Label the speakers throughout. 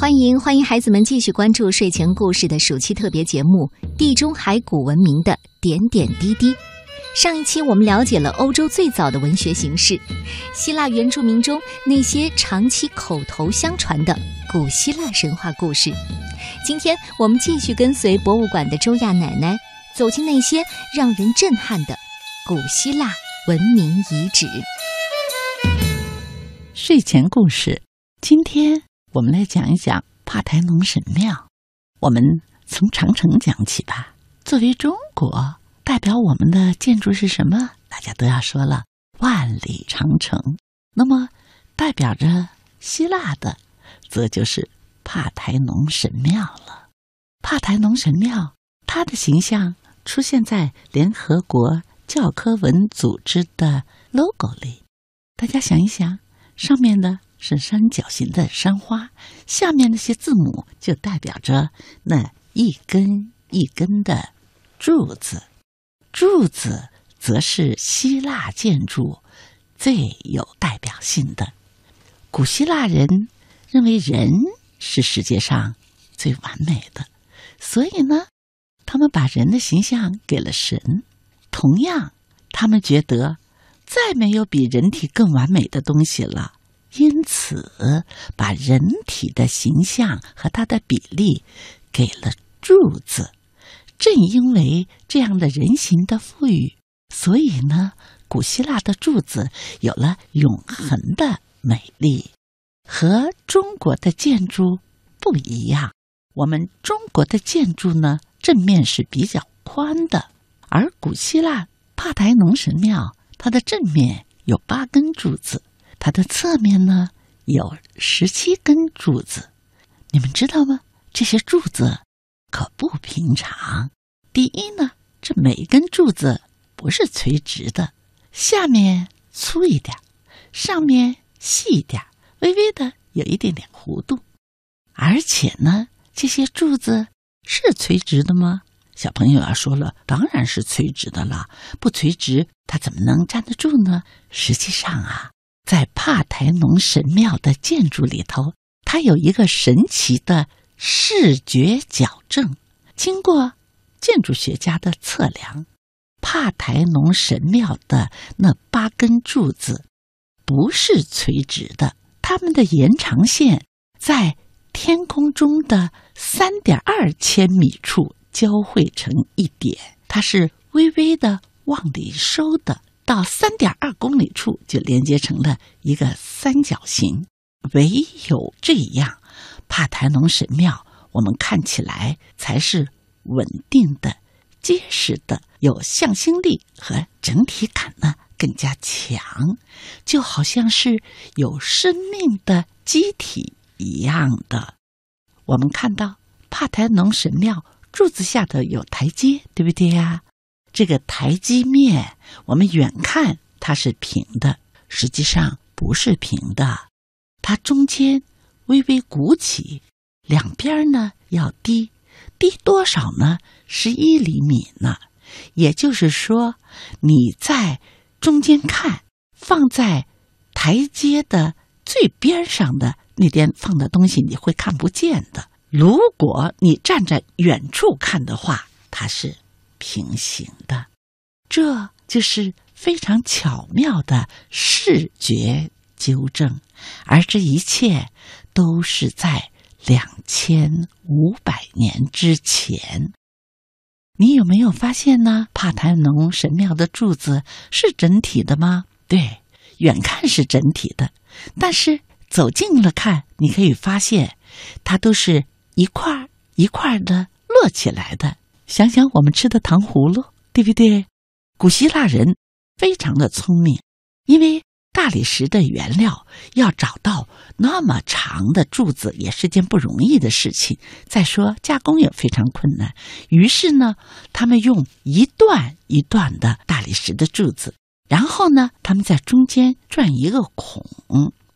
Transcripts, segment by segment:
Speaker 1: 欢迎欢迎孩子们继续关注睡前故事的暑期特别节目《地中海古文明的点点滴滴》。上一期我们了解了欧洲最早的文学形式——希腊原住民中那些长期口头相传的古希腊神话故事。今天我们继续跟随博物馆的周亚奶奶，走进那些让人震撼的古希腊文明遗址。
Speaker 2: 睡前故事，今天我们来讲一讲帕台农神庙。我们从长城讲起吧。作为中国代表我们的建筑是什么？大家都要说了，万里长城。那么代表着希腊的，则就是帕台农神庙了。帕台农神庙，它的形象出现在联合国教科文组织的 logo 里。大家想一想。上面的是三角形的山花，下面那些字母就代表着那一根一根的柱子。柱子则是希腊建筑最有代表性的。古希腊人认为人是世界上最完美的，所以呢，他们把人的形象给了神。同样，他们觉得。再没有比人体更完美的东西了，因此把人体的形象和它的比例给了柱子。正因为这样的人形的赋予，所以呢，古希腊的柱子有了永恒的美丽。和中国的建筑不一样，我们中国的建筑呢，正面是比较宽的，而古希腊帕台农神庙。它的正面有八根柱子，它的侧面呢有十七根柱子。你们知道吗？这些柱子可不平常。第一呢，这每一根柱子不是垂直的，下面粗一点，上面细一点，微微的有一点点弧度。而且呢，这些柱子是垂直的吗？小朋友啊说了，当然是垂直的了，不垂直它怎么能站得住呢？实际上啊，在帕台农神庙的建筑里头，它有一个神奇的视觉矫正。经过建筑学家的测量，帕台农神庙的那八根柱子不是垂直的，它们的延长线在天空中的三点二千米处。交汇成一点，它是微微的往里收的，到三点二公里处就连接成了一个三角形。唯有这样，帕台农神庙我们看起来才是稳定的、结实的，有向心力和整体感呢更加强，就好像是有生命的机体一样的。我们看到帕台农神庙。柱子下的有台阶，对不对呀？这个台基面，我们远看它是平的，实际上不是平的，它中间微微鼓起，两边呢要低，低多少呢？十一厘米呢。也就是说，你在中间看，放在台阶的最边上的那边放的东西，你会看不见的。如果你站在远处看的话，它是平行的，这就是非常巧妙的视觉纠正。而这一切都是在两千五百年之前。你有没有发现呢？帕台农神庙的柱子是整体的吗？对，远看是整体的，但是走近了看，你可以发现它都是。一块一块的摞起来的，想想我们吃的糖葫芦，对不对？古希腊人非常的聪明，因为大理石的原料要找到那么长的柱子也是件不容易的事情。再说加工也非常困难，于是呢，他们用一段一段的大理石的柱子，然后呢，他们在中间转一个孔，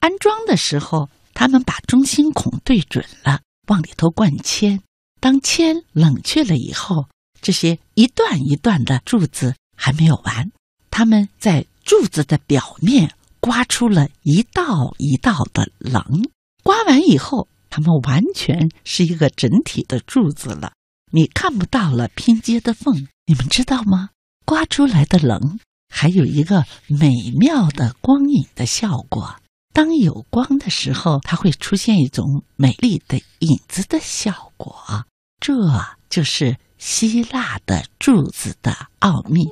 Speaker 2: 安装的时候，他们把中心孔对准了。往里头灌铅，当铅冷却了以后，这些一段一段的柱子还没有完，他们在柱子的表面刮出了一道一道的棱。刮完以后，它们完全是一个整体的柱子了，你看不到了拼接的缝。你们知道吗？刮出来的棱还有一个美妙的光影的效果。当有光的时候，它会出现一种美丽的影子的效果。这就是希腊的柱子的奥秘。